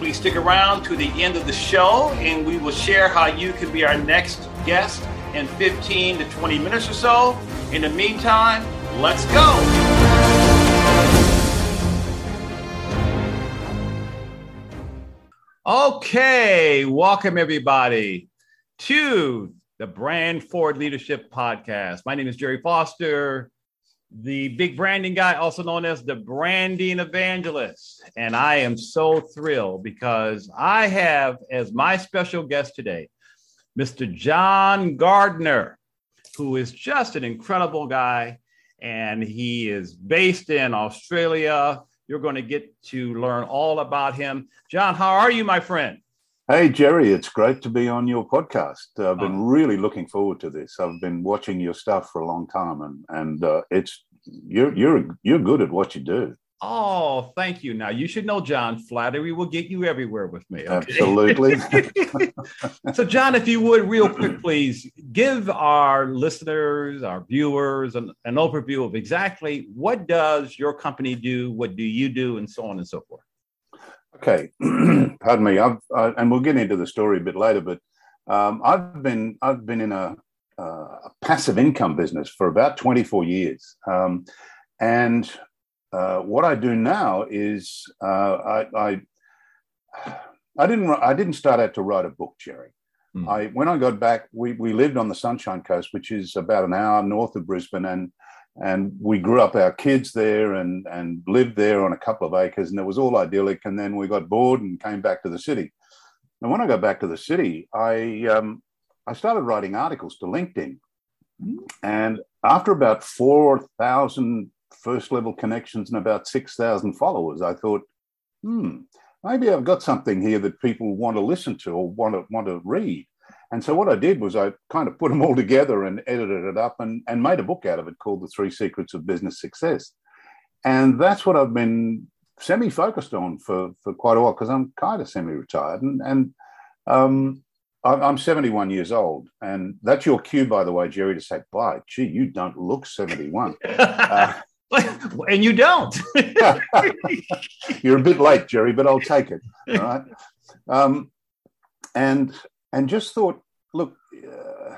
please stick around to the end of the show and we will share how you can be our next guest in 15 to 20 minutes or so. In the meantime, let's go. Okay, welcome everybody to the Brand Forward Leadership Podcast. My name is Gerry Foster the big branding guy, also known as the branding evangelist. And I am so thrilled because I have as my special guest today, Mr. John Gardiner, who is just an incredible guy. And he is based in Australia. You're going to get to learn all about him. John, how are you, my friend? Hey, Gerry, it's great to be on your podcast. I've been oh. really looking forward to this. I've been watching your stuff for a long time, and and uh, it's you're you're you're good at what you do. Oh, thank you. Now you should know, John. Flattery will get you everywhere with me. Okay? Absolutely. so, John, if you would, real quick, please give our listeners, our viewers, an, an overview of exactly what does your company do, what do you do, and so on and so forth. Okay, pardon me. I've uh, and we'll get into the story a bit later, but um, I've been I've been in a, uh, a, passive income business for about 24 years, um, and uh, what I do now is uh, I, I, I didn't I didn't start out to write a book, Gerry. Mm. I when I got back, we we lived on the Sunshine Coast, which is about an hour north of Brisbane, and and we grew up our kids there and and lived there on a couple of acres and it was all idyllic and then we got bored and came back to the city. And when i got back to the city i um, i started writing articles to linkedin. And after about 4000 first level connections and about 6000 followers i thought hmm maybe i've got something here that people want to listen to or want to want to read and so what I did was I kind of put them all together and edited it up and, and made a book out of it called The Three Secrets of Business Success. And that's what I've been semi-focused on for, for quite a while because I'm kind of semi-retired. And, and um, I'm 71 years old. And that's your cue, by the way, Gerry, to say, bye, gee, you don't look 71. uh, and you don't. You're a bit late, Gerry, but I'll take it. All right. Um, and and just thought, look, uh,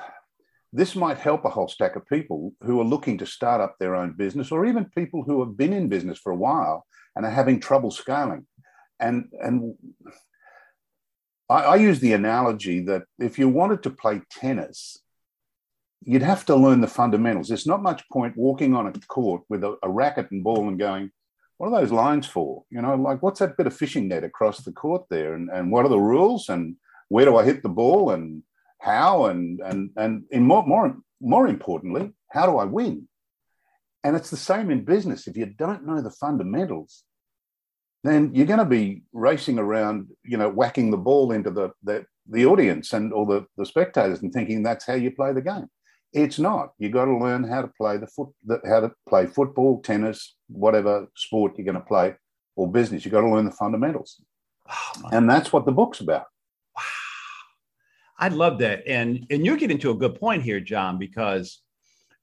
this might help a whole stack of people who are looking to start up their own business, or even people who have been in business for a while and are having trouble scaling. And and I, I use the analogy that if you wanted to play tennis, you'd have to learn the fundamentals. There's not much point walking on a court with a, a racket and ball and going, what are those lines for? You know, like what's that bit of fishing net across the court there? And, and what are the rules? And where do I hit the ball and how and and and in more more more importantly, how do I win? And it's the same in business. If you don't know the fundamentals, then you're going to be racing around, you know, whacking the ball into the the, the audience and all the, the spectators and thinking that's how you play the game. It's not. You got to learn how to play the foot, the, how to play football, tennis, whatever sport you're going to play, or business. You got to learn the fundamentals, oh, and that's what the book's about. I love that. And and you're getting to a good point here, John, because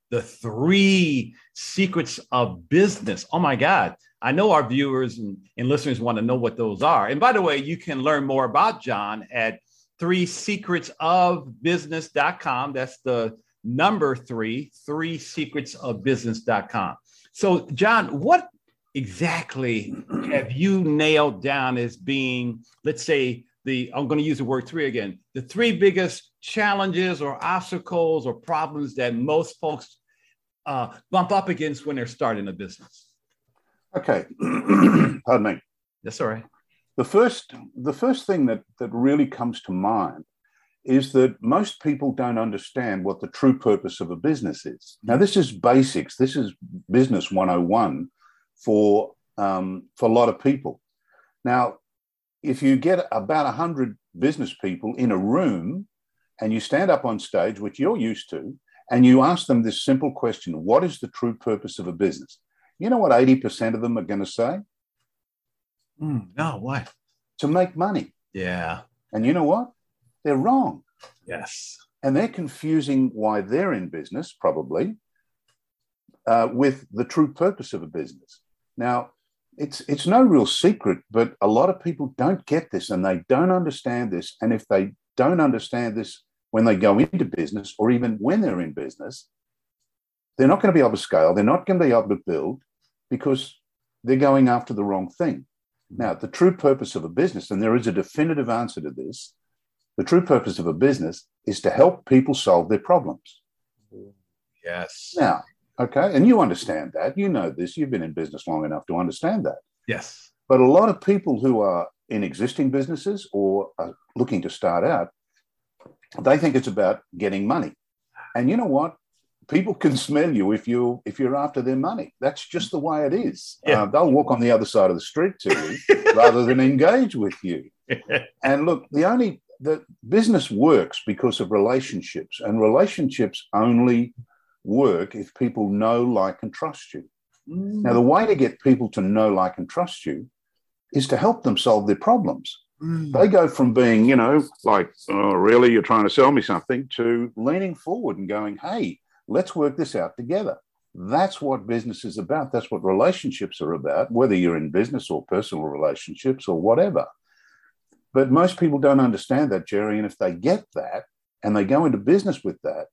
the three secrets of business. Oh my God. I know our viewers and, and listeners want to know what those are. And by the way, you can learn more about John at three secrets of business.com. That's the number three, three secrets of business.com. So, John, what exactly have you nailed down as being, let's say, the I'm going to use the word three again. The three biggest challenges or obstacles or problems that most folks uh, bump up against when they're starting a business. Okay, pardon me. That's all right. The first, the first thing that that really comes to mind is that most people don't understand what the true purpose of a business is. Now, this is basics. This is business 101 for um, for a lot of people. Now, if you get about 100 business people in a room and you stand up on stage, which you're used to, and you ask them this simple question What is the true purpose of a business? You know what 80% of them are going to say? Mm, no, why? To make money. Yeah. And you know what? They're wrong. Yes. And they're confusing why they're in business, probably, uh, with the true purpose of a business. Now, it's it's no real secret, but a lot of people don't get this and they don't understand this. And if they don't understand this when they go into business or even when they're in business, they're not going to be able to scale. They're not going to be able to build because they're going after the wrong thing. Mm-hmm. Now, the true purpose of a business, and there is a definitive answer to this, the true purpose of a business is to help people solve their problems. Yes. Now, okay, and you understand that. You know this. You've been in business long enough to understand that. Yes. But a lot of people who are in existing businesses or are looking to start out, they think it's about getting money. And you know what? People can smell you if you if you're after their money. That's just the way it is. Yeah. Uh, they'll walk on the other side of the street to you rather than engage with you. And look, the only the business works because of relationships, and relationships only work if people know, like, and trust you. Now, the way to get people to know, like, and trust you is to help them solve their problems. Mm. They go from being, you know, like, oh, really, you're trying to sell me something, to leaning forward and going, hey, let's work this out together. That's what business is about. That's what relationships are about, whether you're in business or personal relationships or whatever. But most people don't understand that, Gerry. And if they get that and they go into business with that,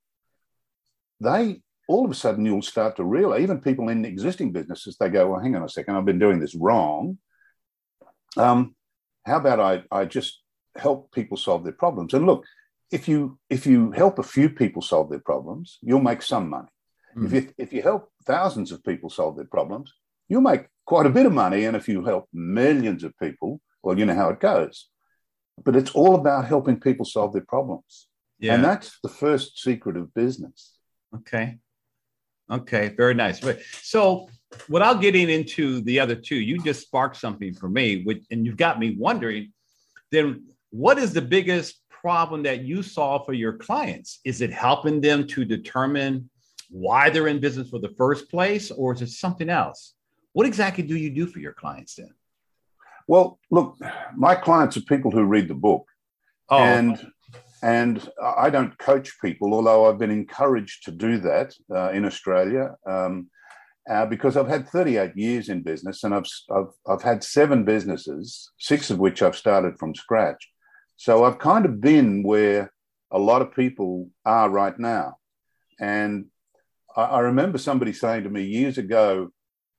they all of a sudden you'll start to realize, even people in existing businesses, they go, well, hang on a second, I've been doing this wrong. Um, how about I, I just help people solve their problems? And look, if you if you help a few people solve their problems, you'll make some money. Mm. If you if you help thousands of people solve their problems, you'll make quite a bit of money. And if you help millions of people, well, you know how it goes. But it's all about helping people solve their problems. Yeah. And that's the first secret of business. Okay. Okay. Very nice. So, without getting into the other two, you just sparked something for me, which, and you've got me wondering. Then, what is the biggest problem that you solve for your clients? Is it helping them to determine why they're in business for the first place, or is it something else? What exactly do you do for your clients then? Well, look, my clients are people who read the book. Oh, and and I don't coach people, although I've been encouraged to do that uh, in Australia um, uh, because I've had 38 years in business and I've, I've I've had seven businesses, six of which I've started from scratch. So I've kind of been where a lot of people are right now, and I, I remember somebody saying to me years ago,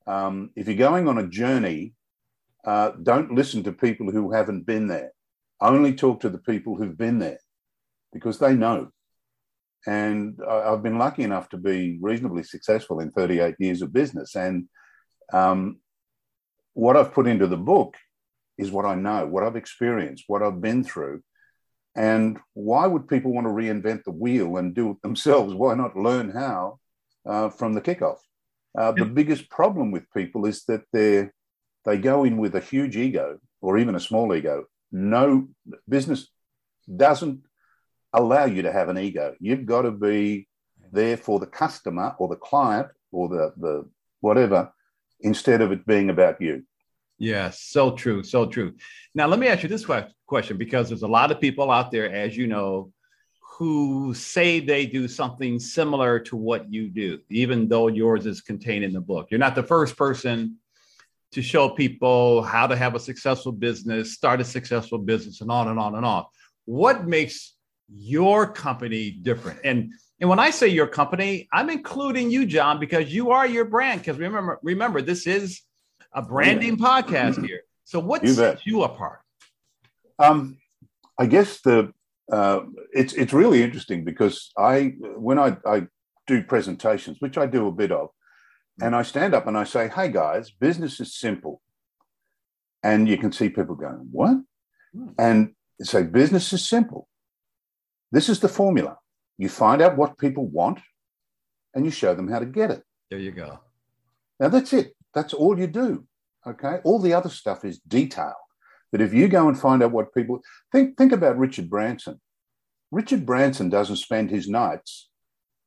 um, "If you're going on a journey, uh, don't listen to people who haven't been there." only talk to the people who've been there because they know. And I- I've been lucky enough to be reasonably successful in 38 years of business. And um, what I've put into the book is what I know, what I've experienced, what I've been through. And why would people want to reinvent the wheel and do it themselves? Why not learn how uh, from the kickoff? Uh, the biggest problem with people is that they they go in with a huge ego or even a small ego. No business doesn't allow you to have an ego. You've got to be there for the customer or the client or the the whatever instead of it being about you. Yes, so true, so true. Now, let me ask you this question because there's a lot of people out there, as you know, who say they do something similar to what you do, even though yours is contained in the book. You're not the first person to show people how to have a successful business, start a successful business, and on and on and on. What makes your company different? And and when I say your company, I'm including you, John, because you are your brand. Because remember, remember, this is a branding podcast here. So what You bet. sets you apart? Um, I guess the uh, it's it's really interesting because I when I, I do presentations, which I do a bit of, and I stand up and I say, "Hey guys, business is simple," and you can see people going, "What?" Hmm. And say, "Business is simple. This is the formula. You find out what people want, and you show them how to get it." There you go. Now that's it. That's all you do. Okay. All the other stuff is detail. But if you go and find out what people think, think about Richard Branson. Richard Branson doesn't spend his nights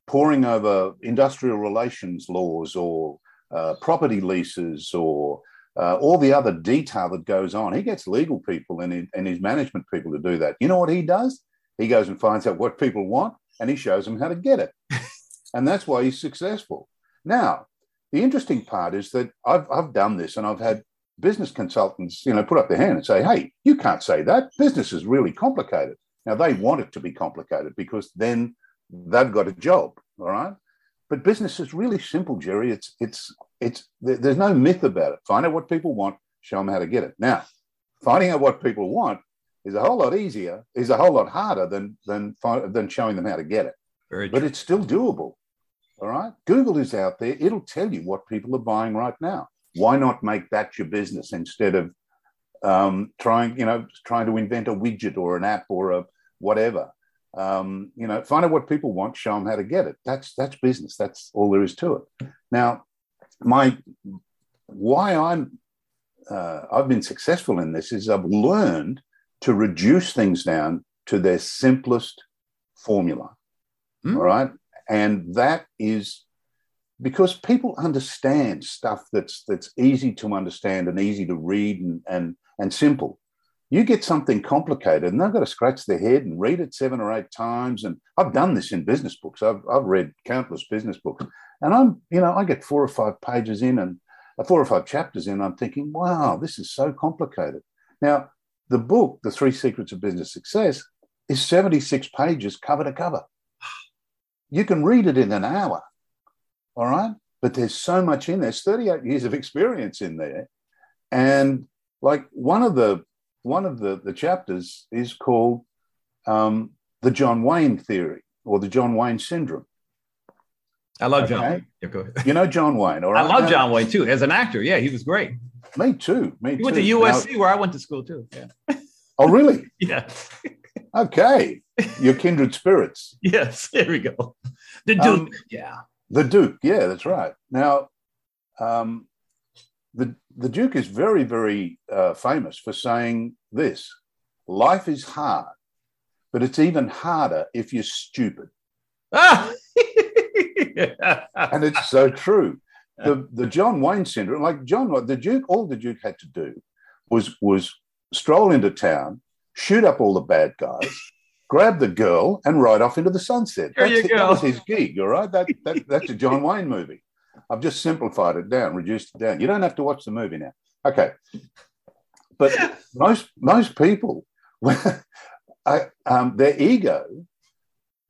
poring over industrial relations laws or uh, property leases or uh, all the other detail that goes on. He gets legal people and, and his management people to do that. You know what he does? He goes and finds out what people want and he shows them how to get it. and that's why he's successful. Now, the interesting part is that I've, I've done this and I've had business consultants, you know, put up their hand and say, hey, you can't say that. Business is really complicated. Now, they want it to be complicated because then they've got a job, all right? But business is really simple, Gerry. It's, it's, it's, there's no myth about it. Find out what people want, show them how to get it. Now, finding out what people want is a whole lot easier, is a whole lot harder than, than, than showing them how to get it. Very but it's still doable. All right. Google is out there. It'll tell you what people are buying right now. Why not make that your business instead of um, trying, you know, trying to invent a widget or an app or a whatever? Um, you know, find out what people want, show them how to get it. That's that's business. That's all there is to it. Now, my why I'm uh, I've been successful in this is I've learned to reduce things down to their simplest formula. Mm. All right. And that is because people understand stuff that's that's easy to understand and easy to read and and, and simple. You get something complicated and they've got to scratch their head and read it seven or eight times. And I've done this in business books. I've, I've read countless business books. And I'm, you know, I get four or five pages in and uh, four or five chapters in, I'm thinking, wow, this is so complicated. Now, the book, The Three Secrets of Business Success, is 76 pages cover to cover. You can read it in an hour, all right? But there's so much in there. There's 38 years of experience in there. And like one of the one of the, the chapters is called um, the John Wayne theory or the John Wayne syndrome. I love okay? John. Yeah, go ahead. You know John Wayne, all right? I love John Wayne too. As an actor, yeah, he was great. Me too. Me he too. went to USC now, where I went to school too. Yeah. Oh, really? yeah. Okay. Your kindred spirits. yes. There we go. The um, Duke. Um, yeah. The Duke. Yeah, that's right. Now, um, the the Duke is very, very uh, famous for saying this: "Life is hard, but it's even harder if you're stupid." Ah! and it's so true. The the John Wayne syndrome, like John, the Duke, all the Duke had to do was was stroll into town, shoot up all the bad guys, grab the girl, and ride off into the sunset. There that's, you go. That was his gig, all right? That, that, that's a John Wayne movie. I've just simplified it down, reduced it down. You don't have to watch the movie now. Okay. But most most people, I, um, their ego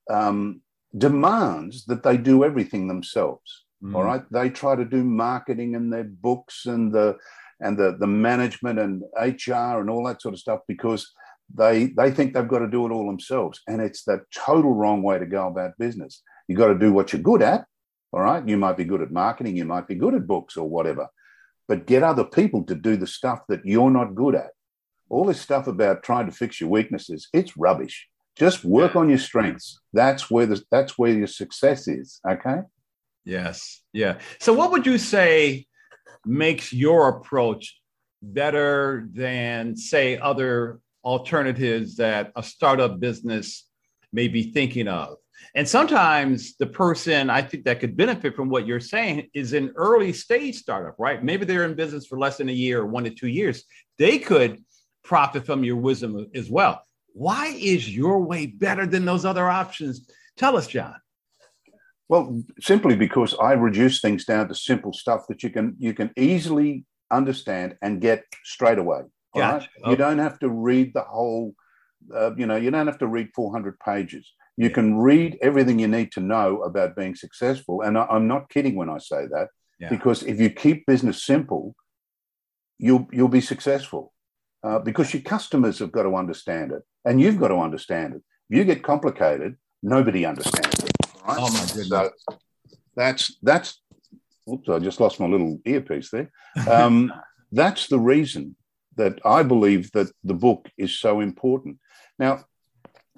um, demands that they do everything themselves. Mm. All right, they try to do marketing and their books and the and the the management and HR and all that sort of stuff because they they think they've got to do it all themselves, and it's the total wrong way to go about business. You've got to do what you're good at. All right, you might be good at marketing, you might be good at books or whatever, but get other people to do the stuff that you're not good at. All this stuff about trying to fix your weaknesses, it's rubbish. Just work on your strengths. That's where the, that's where your success is. Okay. Yes. Yeah. So, what would you say makes your approach better than, say, other alternatives that a startup business may be thinking of? And sometimes the person I think that could benefit from what you're saying is an early stage startup, right? Maybe they're in business for less than a year or one to two years. They could profit from your wisdom as well. Why is your way better than those other options? Tell us, John. Well, simply because I reduce things down to simple stuff that you can you can easily understand and get straight away. Gotcha. Right? Okay. You don't have to read the whole. Uh, you know, you don't have to read 400 pages. You yeah. can read everything you need to know about being successful. And I, am not kidding when I say that, yeah. because if you keep business simple, you'll you'll be successful. Uh, because your customers have got to understand it, and you've got to understand it. If you get complicated, nobody understands it. Right? Oh my goodness! So that's that's. Oops! I just lost my little earpiece there. Um, that's the reason that I believe that the book is so important. Now,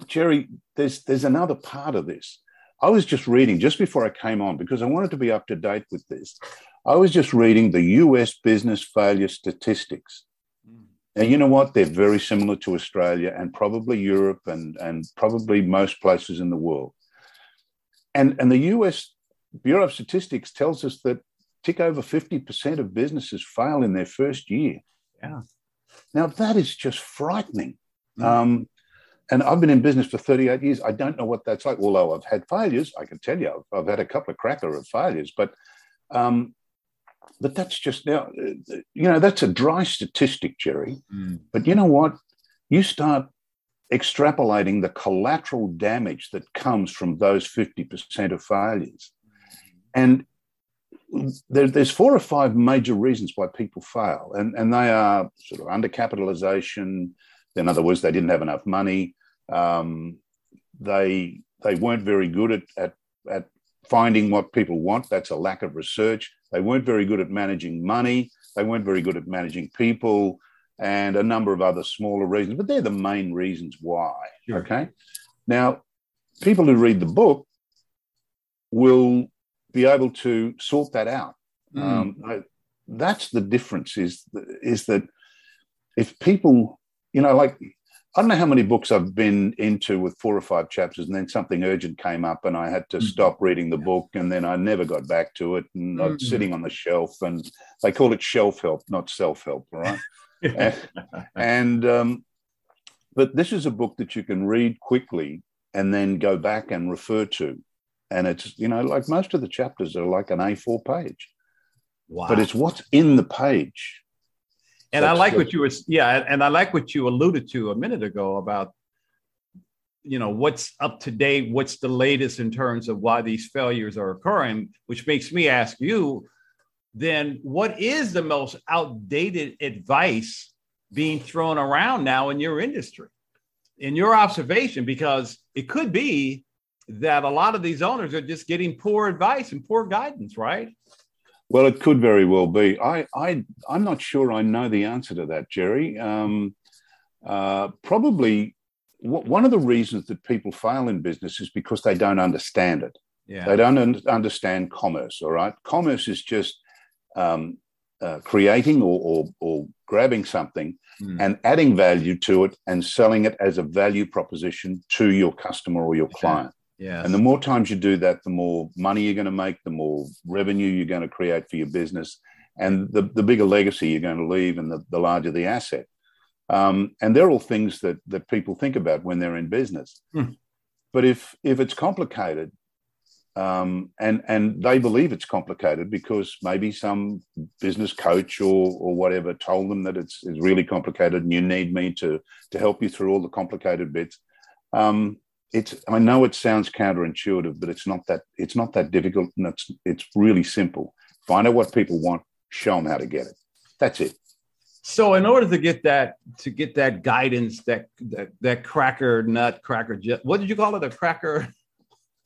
Gerry, there's there's another part of this. I was just reading just before I came on because I wanted to be up to date with this. I was just reading the U.S. business failure statistics. And you know what? They're very similar to Australia and probably Europe and, and probably most places in the world. And, and the US Bureau of Statistics tells us that tick over 50% of businesses fail in their first year. Yeah. Now, that is just frightening. Mm. Um, and I've been in business for 38 years. I don't know what that's like. Although I've had failures, I can tell you, I've, I've had a couple of cracker of failures. But um, but that's just now, you know, that's a dry statistic, Gerry. Mm. But you know what? You start extrapolating the collateral damage that comes from those 50% of failures. And there, there's four or five major reasons why people fail, and, and they are sort of undercapitalization. In other words, they didn't have enough money. Um, they they weren't very good at, at, at finding what people want. That's a lack of research. They weren't very good at managing money. They weren't very good at managing people, and a number of other smaller reasons. But they're the main reasons why. Sure. Okay. Now, people who read the book will be able to sort that out. Mm. Um, that's the difference. Is is that if people, you know, like I don't know how many books I've been into with four or five chapters, and then something urgent came up, and I had to mm. stop reading the book, and then I never got back to it, and mm. it's sitting on the shelf, and they call it shelf help, not self help, right? and, and um, but this is a book that you can read quickly and then go back and refer to and it's you know like most of the chapters are like an A4 page. Wow. But it's what's in the page. And I like what you were yeah, and I like what you alluded to a minute ago about you know what's up to date, what's the latest in terms of why these failures are occurring, which makes me ask you then what is the most outdated advice being thrown around now in your industry? In your observation, because it could be that a lot of these owners are just getting poor advice and poor guidance, right? Well, it could very well be. I, I, I'm not sure I know the answer to that, Gerry. Um, uh, probably w- one of the reasons that people fail in business is because they don't understand it. Yeah. They don't un- understand commerce, all right? Commerce is just um, uh, creating or, or, or, grabbing something mm. and adding value to it and selling it as a value proposition to your customer or your client. Yeah. And the more times you do that, the more money you're going to make, the more revenue you're going to create for your business, and the, the bigger legacy you're going to leave, and the, the larger the asset. Um, and they're all things that that people think about when they're in business. Hmm. But if if it's complicated, um, and and they believe it's complicated because maybe some business coach or or whatever told them that it's, it's really complicated and you need me to to help you through all the complicated bits. Um, it's I know it sounds counterintuitive, but it's not that it's not that difficult, and it's it's really simple. Find out what people want, show them how to get it. That's it. So, in order to get that to get that guidance, that that, that cracker nut cracker, what did you call it? A cracker?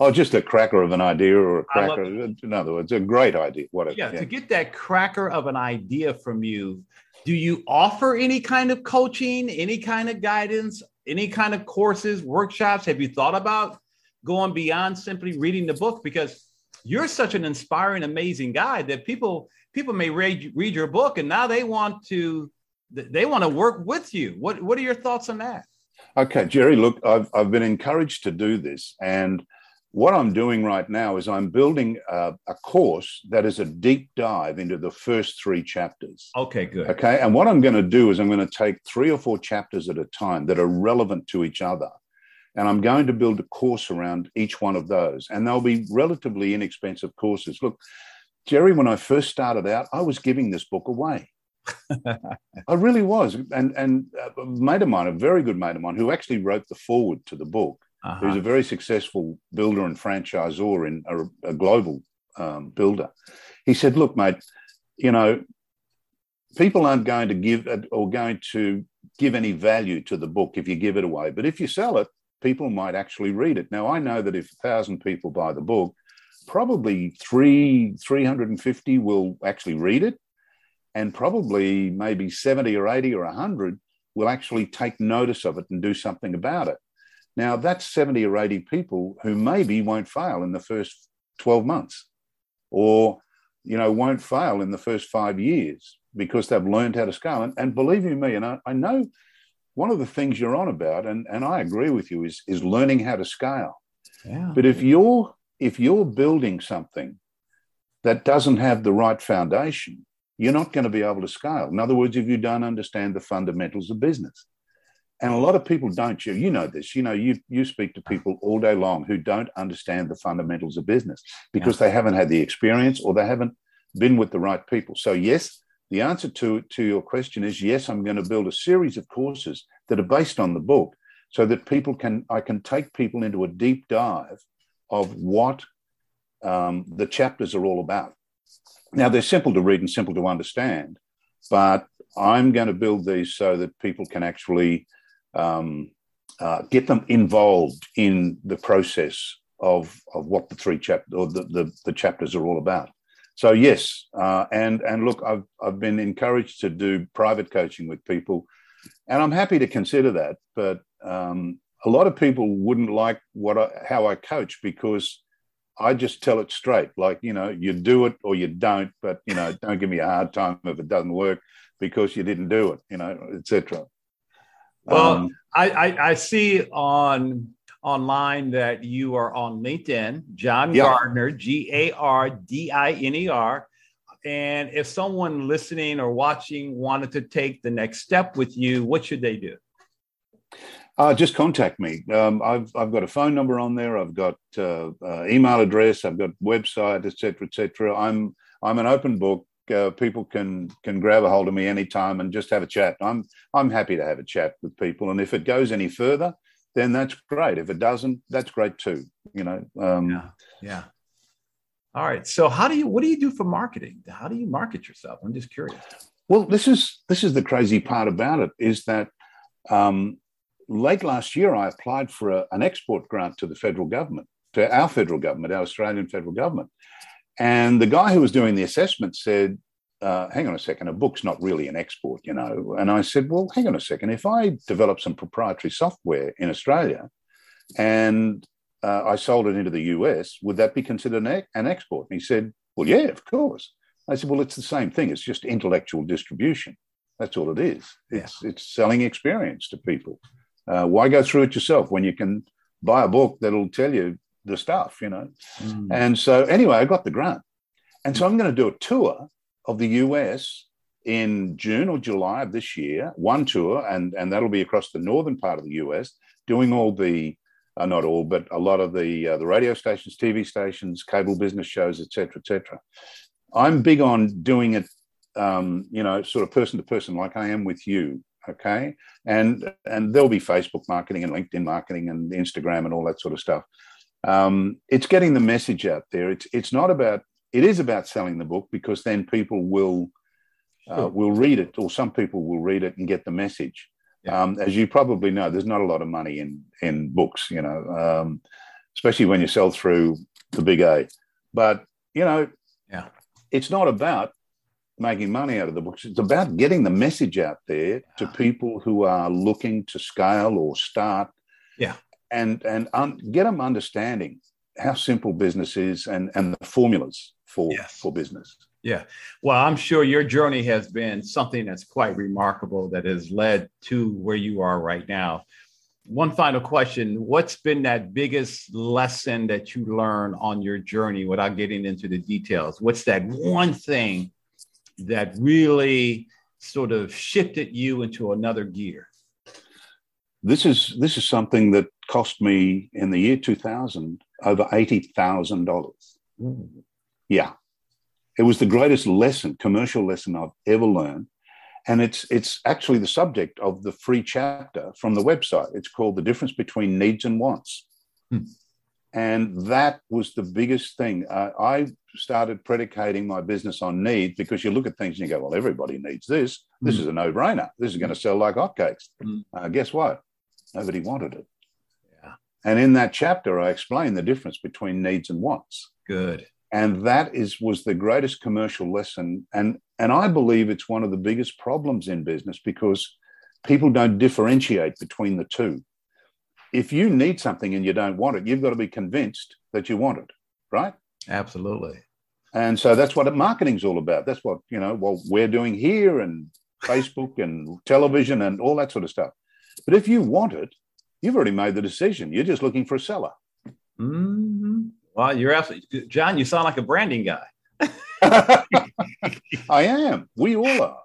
Oh, just a cracker of an idea or a cracker. In other words, a great idea. What? A, yeah, yeah, to get that cracker of an idea from you, do you offer any kind of coaching, any kind of guidance? any kind of courses, workshops? Have you thought about going beyond simply reading the book? Because you're such an inspiring, amazing guy that people people may read read your book and now they want to they want to work with you. What what are your thoughts on that? Okay, Gerry. Look, I've I've been encouraged to do this, and what I'm doing right now is I'm building a, a, course that is a deep dive into the first three chapters. Okay, good. Okay. And what I'm going to do is I'm going to take three or four chapters at a time that are relevant to each other. And I'm going to build a course around each one of those. And they'll be relatively inexpensive courses. Look, Gerry, when I first started out, I was giving this book away. I really was. And, and a mate of mine, a very good mate of mine, who actually wrote the foreword to the book, uh-huh. who's a very successful builder and franchisor in a, a global um, builder. He said, "Look, mate, you know, people aren't going to give or going to give any value to the book if you give it away, but if you sell it, people might actually read it." Now, I know that if a thousand people buy the book, probably three three hundred and fifty will actually read it, and probably maybe seventy or eighty or hundred will actually take notice of it and do something about it. Now, that's 70 or 80 people who maybe won't fail in the first 12 months or, you know, won't fail in the first five years. because they've learned how to scale. And, and believe you me, and I, I know one of the things you're on about, and, and I agree with you, is, is learning how to scale. Yeah. But if you're if you're building something that doesn't have the right foundation, you're not going to be able to scale. In other words, if you don't understand the fundamentals of business. And a lot of people don't. You you know this. You know you you speak to people all day long who don't understand the fundamentals of business because yeah. they haven't had the experience or they haven't been with the right people. So yes, the answer to to your question is yes. I'm going to build a series of courses that are based on the book, so that people can I can take people into a deep dive of what um, the chapters are all about. Now they're simple to read and simple to understand, but I'm going to build these so that people can actually um, uh, get them involved in the process of of what the three chapters or the, the, the chapters are all about. So yes, uh, and and look, I've I've been encouraged to do private coaching with people, and I'm happy to consider that. But um, a lot of people wouldn't like what I, how I coach because I just tell it straight, like you know, you do it or you don't, but you know, don't give me a hard time if it doesn't work because you didn't do it, you know, etc. Well, um, I, I, I see on online that you are on LinkedIn, John yeah. Gardiner, G A R D I N E R. And if someone listening or watching wanted to take the next step with you, what should they do? Uh, just contact me. Um, I've I've got a phone number on there. I've got uh, uh, email address. I've got website, etc., etc. I'm I'm an open book uh, people can can grab a hold of me anytime and just have a chat. I'm I'm happy to have a chat with people, and if it goes any further, then that's great. If it doesn't, that's great too. You know. Um, yeah. Yeah. All right. So how do you what do you do for marketing? How do you market yourself? I'm just curious. Well, this is this is the crazy part about it is that um, late last year I applied for a, an export grant to the federal government, to our federal government, our Australian federal government, and the guy who was doing the assessment said, uh, hang on a second, a book's not really an export, you know. And I said, well, hang on a second. If I develop some proprietary software in Australia and uh, I sold it into the US, would that be considered an, an export? And he said, well, yeah, of course. I said, well, it's the same thing. It's just intellectual distribution. That's all it is. It's yeah. it's selling experience to people. Uh, why go through it yourself when you can buy a book that'll tell you the stuff, you know. Mm. And so anyway, I got the grant. And so I'm going to do a tour of the US in June or July of this year, one tour, and, and that'll be across the northern part of the US, doing all the, uh, not all, but a lot of the, uh, the radio stations, TV stations, cable business shows, etc., etc. I'm big on doing it, um, you know, sort of person to person, like I am with you. Okay, and and there'll be Facebook marketing and LinkedIn marketing and Instagram and all that sort of stuff um, it's getting the message out there. It's it's not about it is about selling the book because then people will uh, will read it, or some people will read it and get the message. Yeah. Um, as you probably know, there's not a lot of money in in books, you know, um, especially when you sell through the big A. But you know, yeah, it's not about making money out of the books. It's about getting the message out there yeah. to people who are looking to scale or start. Yeah and and un, get them understanding how simple business is and and the formulas for yes. for business. Yeah. Well, I'm sure your journey has been something that's quite remarkable that has led to where you are right now. One final question What's been that biggest lesson that you learned on your journey without getting into the details? What's that one thing that really sort of shifted you into another gear? This is this is something that cost me in the year 2000 over $80,000. Mm. Yeah. It was the greatest lesson, commercial lesson I've ever learned. And it's, it's actually the subject of the free chapter from the website. It's called The Difference Between Needs and Wants. Hmm. And that was the biggest thing. Uh, I started predicating my business on needs because you look at things and you go, well, everybody needs this. This mm. is a no brainer. This is going to sell like hotcakes. Mm. Uh, guess what? Nobody wanted it. And in that chapter, I explain the difference between needs and wants. Good. And that is was the greatest commercial lesson. And and I believe it's one of the biggest problems in business because people don't differentiate between the two. If you need something and you don't want it, you've got to be convinced that you want it, right? Absolutely. And so that's what marketing's all about. That's what, you know, what we're doing here and Facebook and television and all that sort of stuff. But if you want it, you've already made the decision. You're just looking for a seller. Mm-hmm. Well, you're absolutely, John, you sound like a branding guy. I am. We all are.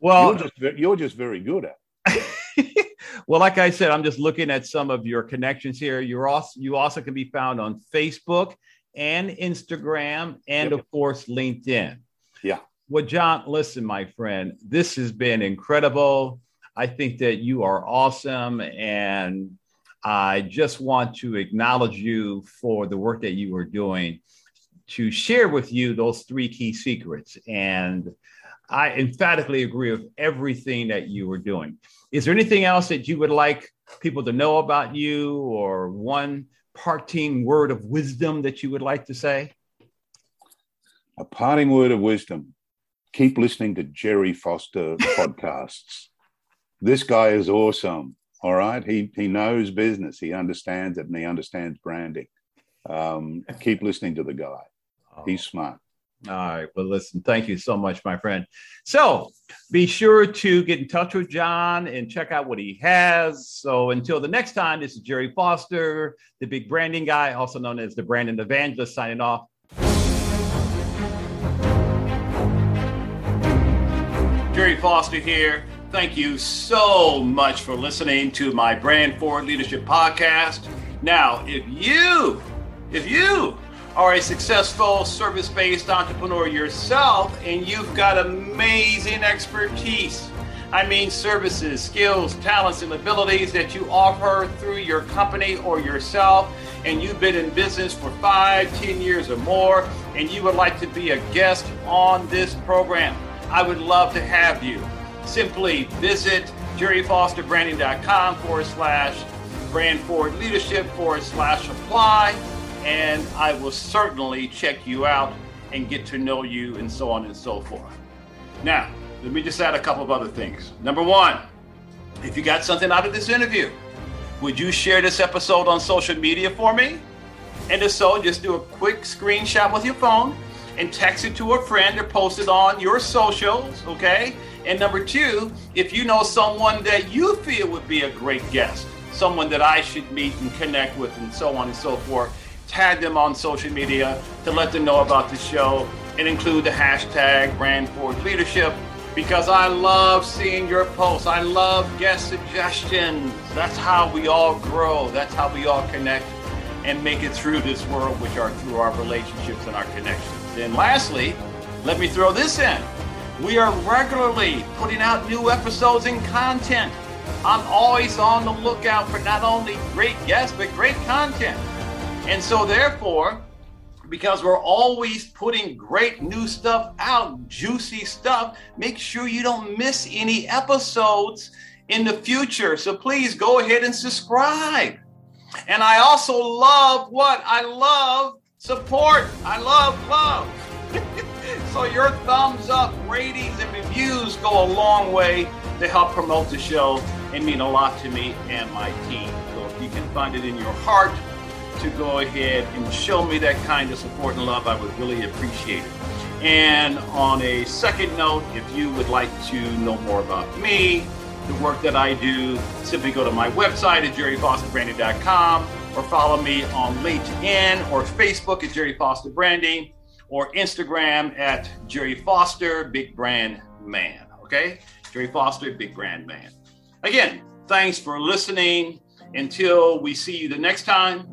Well, you're just, you're just very good at well, like I said, I'm just looking at some of your connections here. You're also you also can be found on Facebook and Instagram, and yep. of course LinkedIn. Yeah. Well, John, listen, my friend, this has been incredible. I think that you are awesome, and I just want to acknowledge you for the work that you are doing to share with you those three key secrets. And I emphatically agree with everything that you were doing. Is there anything else that you would like people to know about you or one parting word of wisdom that you would like to say? A parting word of wisdom keep listening to Gerry Foster podcasts. This guy is awesome. All right. He, he knows business, he understands it, and he understands branding. Um, keep listening to the guy. He's smart. All right. Well, listen, thank you so much, my friend. So be sure to get in touch with John and check out what he has. So until the next time, this is Gerry Foster, the big branding guy, also known as the branding evangelist, signing off. Jerry Foster here. Thank you so much for listening to my Brand Forward Leadership podcast. Now, if you, if you are a successful service based entrepreneur yourself and you've got amazing expertise. I mean, services, skills, talents, and abilities that you offer through your company or yourself, and you've been in business for five, ten years or more, and you would like to be a guest on this program. I would love to have you. Simply visit gerryfosterbranding.com forward slash brand forward leadership forward slash apply and I will certainly check you out and get to know you and so on and so forth. Now, let me just add a couple of other things. Number one, if you got something out of this interview, would you share this episode on social media for me? And if so, just do a quick screenshot with your phone and text it to a friend or post it on your socials, okay? And number two, if you know someone that you feel would be a great guest, someone that I should meet and connect with, and so on and so forth, tag them on social media to let them know about the show and include the hashtag brand forward leadership because I love seeing your posts. I love guest suggestions. That's how we all grow. That's how we all connect and make it through this world, which are through our relationships and our connections. And lastly, let me throw this in. We are regularly putting out new episodes and content. I'm always on the lookout for not only great guests, but great content. And so, therefore, because we're always putting great new stuff out, juicy stuff, make sure you don't miss any episodes in the future. So please go ahead and subscribe. And I also love what? I love support. I love love. so your thumbs up, ratings, and reviews go a long way to help promote the show and mean a lot to me and my team. So if you can find it in your heart, to go ahead and show me that kind of support and love, I would really appreciate it. And on a second note, if you would like to know more about me, the work that I do, simply go to my website at gerryfosterbranding.com or follow me on LinkedIn or Facebook at Gerry or Instagram at Gerry Foster Big Brand Man. Okay? Gerry Foster Big Brand Man. Again, thanks for listening. Until we see you the next time,